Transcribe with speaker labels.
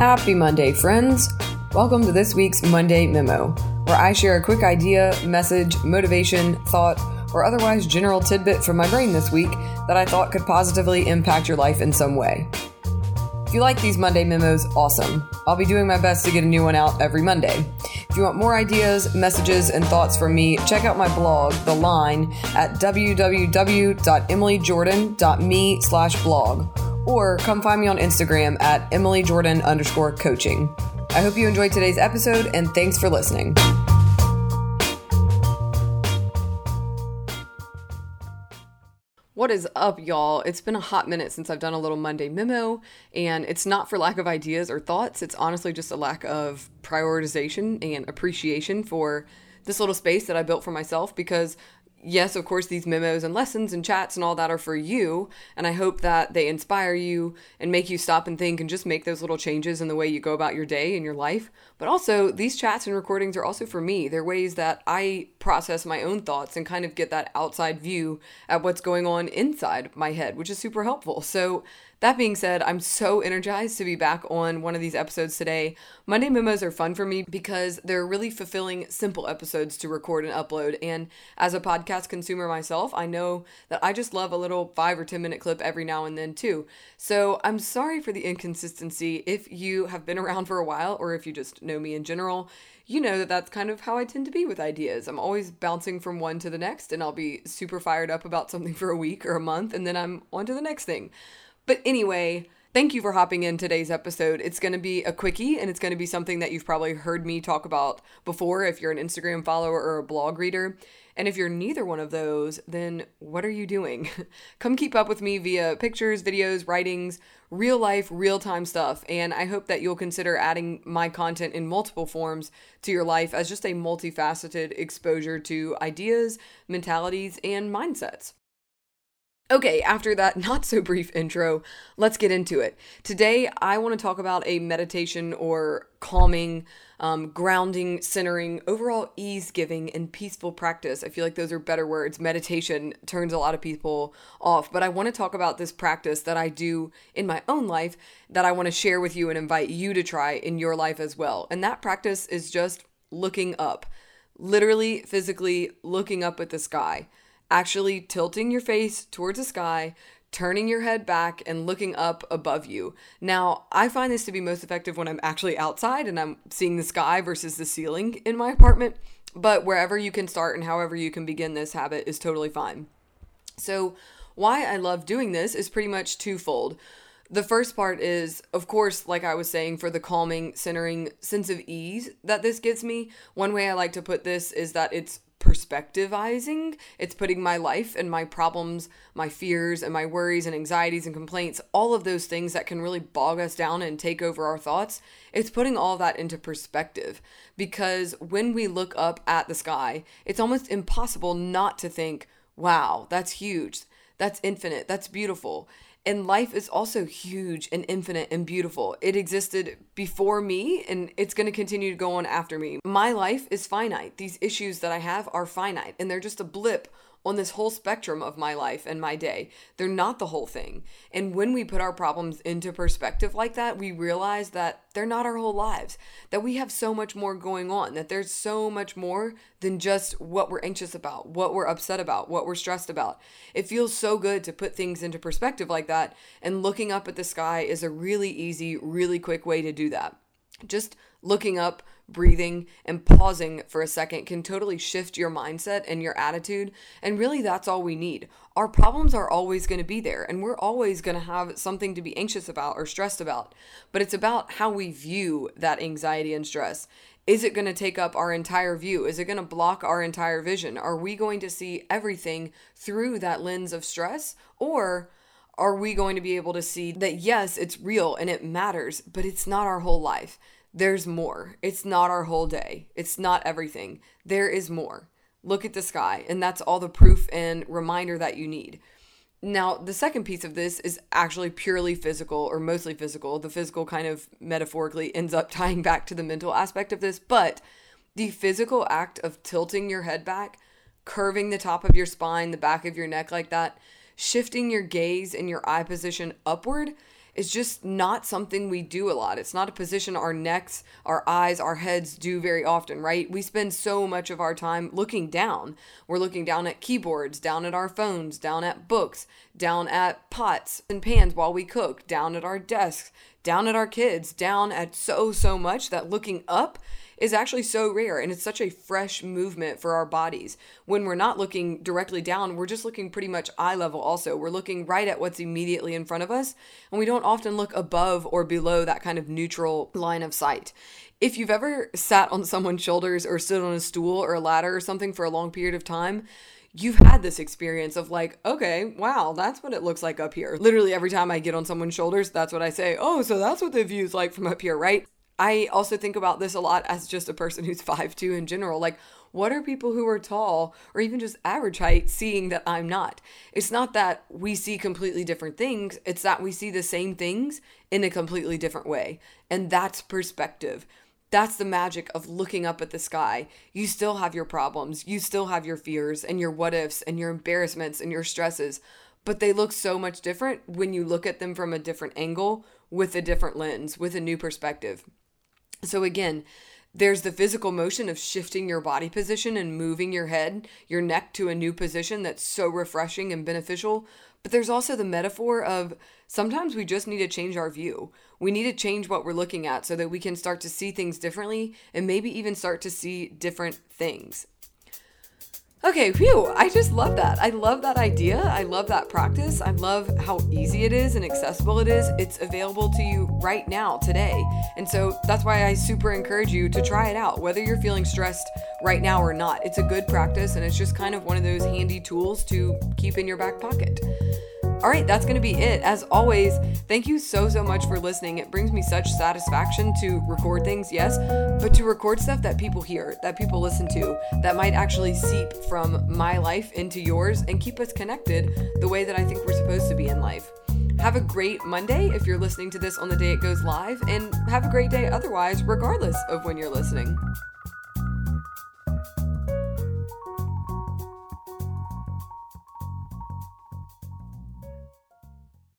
Speaker 1: Happy Monday, friends! Welcome to this week's Monday Memo, where I share a quick idea, message, motivation, thought, or otherwise general tidbit from my brain this week that I thought could positively impact your life in some way. If you like these Monday memos, awesome. I'll be doing my best to get a new one out every Monday. If you want more ideas, messages, and thoughts from me, check out my blog, The Line, at www.emilyjordan.me slash blog, or come find me on Instagram at emilyjordan underscore coaching. I hope you enjoyed today's episode, and thanks for listening. What is up, y'all? It's been a hot minute since I've done a little Monday memo, and it's not for lack of ideas or thoughts. It's honestly just a lack of prioritization and appreciation for this little space that I built for myself because yes, of course, these memos and lessons and chats and all that are for you. And I hope that they inspire you and make you stop and think and just make those little changes in the way you go about your day and your life. But also, these chats and recordings are also for me. They're ways that I process my own thoughts and kind of get that outside view at what's going on inside my head, which is super helpful. So, that being said, I'm so energized to be back on one of these episodes today. Monday memos are fun for me because they're really fulfilling, simple episodes to record and upload. And as a podcast consumer myself, I know that I just love a little five or 10 minute clip every now and then too. So I'm sorry for the inconsistency. If you have been around for a while or if you just know me in general, you know that that's kind of how I tend to be with ideas. I'm always bouncing from one to the next, and I'll be super fired up about something for a week or a month, and then I'm on to the next thing. But anyway, thank you for hopping in today's episode. It's going to be a quickie and it's going to be something that you've probably heard me talk about before if you're an Instagram follower or a blog reader. And if you're neither one of those, then what are you doing? Come keep up with me via pictures, videos, writings, real life, real time stuff. And I hope that you'll consider adding my content in multiple forms to your life as just a multifaceted exposure to ideas, mentalities, and mindsets. Okay, after that not so brief intro, let's get into it. Today, I want to talk about a meditation or calming, um, grounding, centering, overall ease giving, and peaceful practice. I feel like those are better words. Meditation turns a lot of people off, but I want to talk about this practice that I do in my own life that I want to share with you and invite you to try in your life as well. And that practice is just looking up, literally, physically looking up at the sky actually tilting your face towards the sky, turning your head back, and looking up above you. Now, I find this to be most effective when I'm actually outside and I'm seeing the sky versus the ceiling in my apartment. But wherever you can start and however you can begin this habit is totally fine. So, why I love doing this is pretty much twofold. The first part is, of course, like I was saying, for the calming, centering sense of ease that this gives me. One way I like to put this is that it's perspectivizing. It's putting my life and my problems, my fears and my worries and anxieties and complaints, all of those things that can really bog us down and take over our thoughts. It's putting all that into perspective because when we look up at the sky, it's almost impossible not to think, wow, that's huge. That's infinite. That's beautiful. And life is also huge and infinite and beautiful. It existed before me and it's going to continue to go on after me. My life is finite. These issues that I have are finite and they're just a blip on this whole spectrum of my life and my day. They're not the whole thing. And when we put our problems into perspective like that, we realize that they're not our whole lives, that we have so much more going on, that there's so much more than just what we're anxious about, what we're upset about, what we're stressed about. It feels so good to put things into perspective like that. And looking up at the sky is a really easy, really quick way to do that. Just looking up, breathing, and pausing for a second can totally shift your mindset and your attitude. And really, that's all we need. Our problems are always going to be there, and we're always going to have something to be anxious about or stressed about. But it's about how we view that anxiety and stress. Is it going to take up our entire view? Is it going to block our entire vision? Are we going to see everything through that lens of stress? Or are we going to be able to see that yes, it's real and it matters, but it's not our whole life? There's more. It's not our whole day. It's not everything. There is more. Look at the sky, and that's all the proof and reminder that you need. Now, the second piece of this is actually purely physical or mostly physical. The physical kind of metaphorically ends up tying back to the mental aspect of this, but the physical act of tilting your head back, curving the top of your spine, the back of your neck like that, shifting your gaze and your eye position upward is just not something we do a lot. It's not a position our necks, our eyes, our heads do very often, right? We spend so much of our time looking down. We're looking down at keyboards, down at our phones, down at books, down at pots and pans while we cook, down at our desks, down at our kids, down at so, so much that looking up is actually so rare and it's such a fresh movement for our bodies. When we're not looking directly down, we're just looking pretty much eye level also. We're looking right at what's immediately in front of us and we don't often look above or below that kind of neutral line of sight. If you've ever sat on someone's shoulders or stood on a stool or a ladder or something for a long period of time, you've had this experience of like, okay, wow, that's what it looks like up here. Literally every time I get on someone's shoulders, that's what I say. Oh, so that's what the view's like from up here, right? I also think about this a lot as just a person who's 5'2 in general. Like, what are people who are tall or even just average height seeing that I'm not? It's not that we see completely different things, it's that we see the same things in a completely different way. And that's perspective. That's the magic of looking up at the sky. You still have your problems, you still have your fears and your what ifs and your embarrassments and your stresses, but they look so much different when you look at them from a different angle with a different lens, with a new perspective. So, again, there's the physical motion of shifting your body position and moving your head, your neck to a new position that's so refreshing and beneficial. But there's also the metaphor of sometimes we just need to change our view. We need to change what we're looking at so that we can start to see things differently and maybe even start to see different things. Okay, phew, I just love that. I love that idea. I love that practice. I love how easy it is and accessible it is. It's available to you right now, today. And so that's why I super encourage you to try it out, whether you're feeling stressed right now or not. It's a good practice and it's just kind of one of those handy tools to keep in your back pocket. All right, that's going to be it. As always, thank you so, so much for listening. It brings me such satisfaction to record things, yes, but to record stuff that people hear, that people listen to, that might actually seep from my life into yours and keep us connected the way that I think we're supposed to be in life. Have a great Monday if you're listening to this on the day it goes live, and have a great day otherwise, regardless of when you're listening.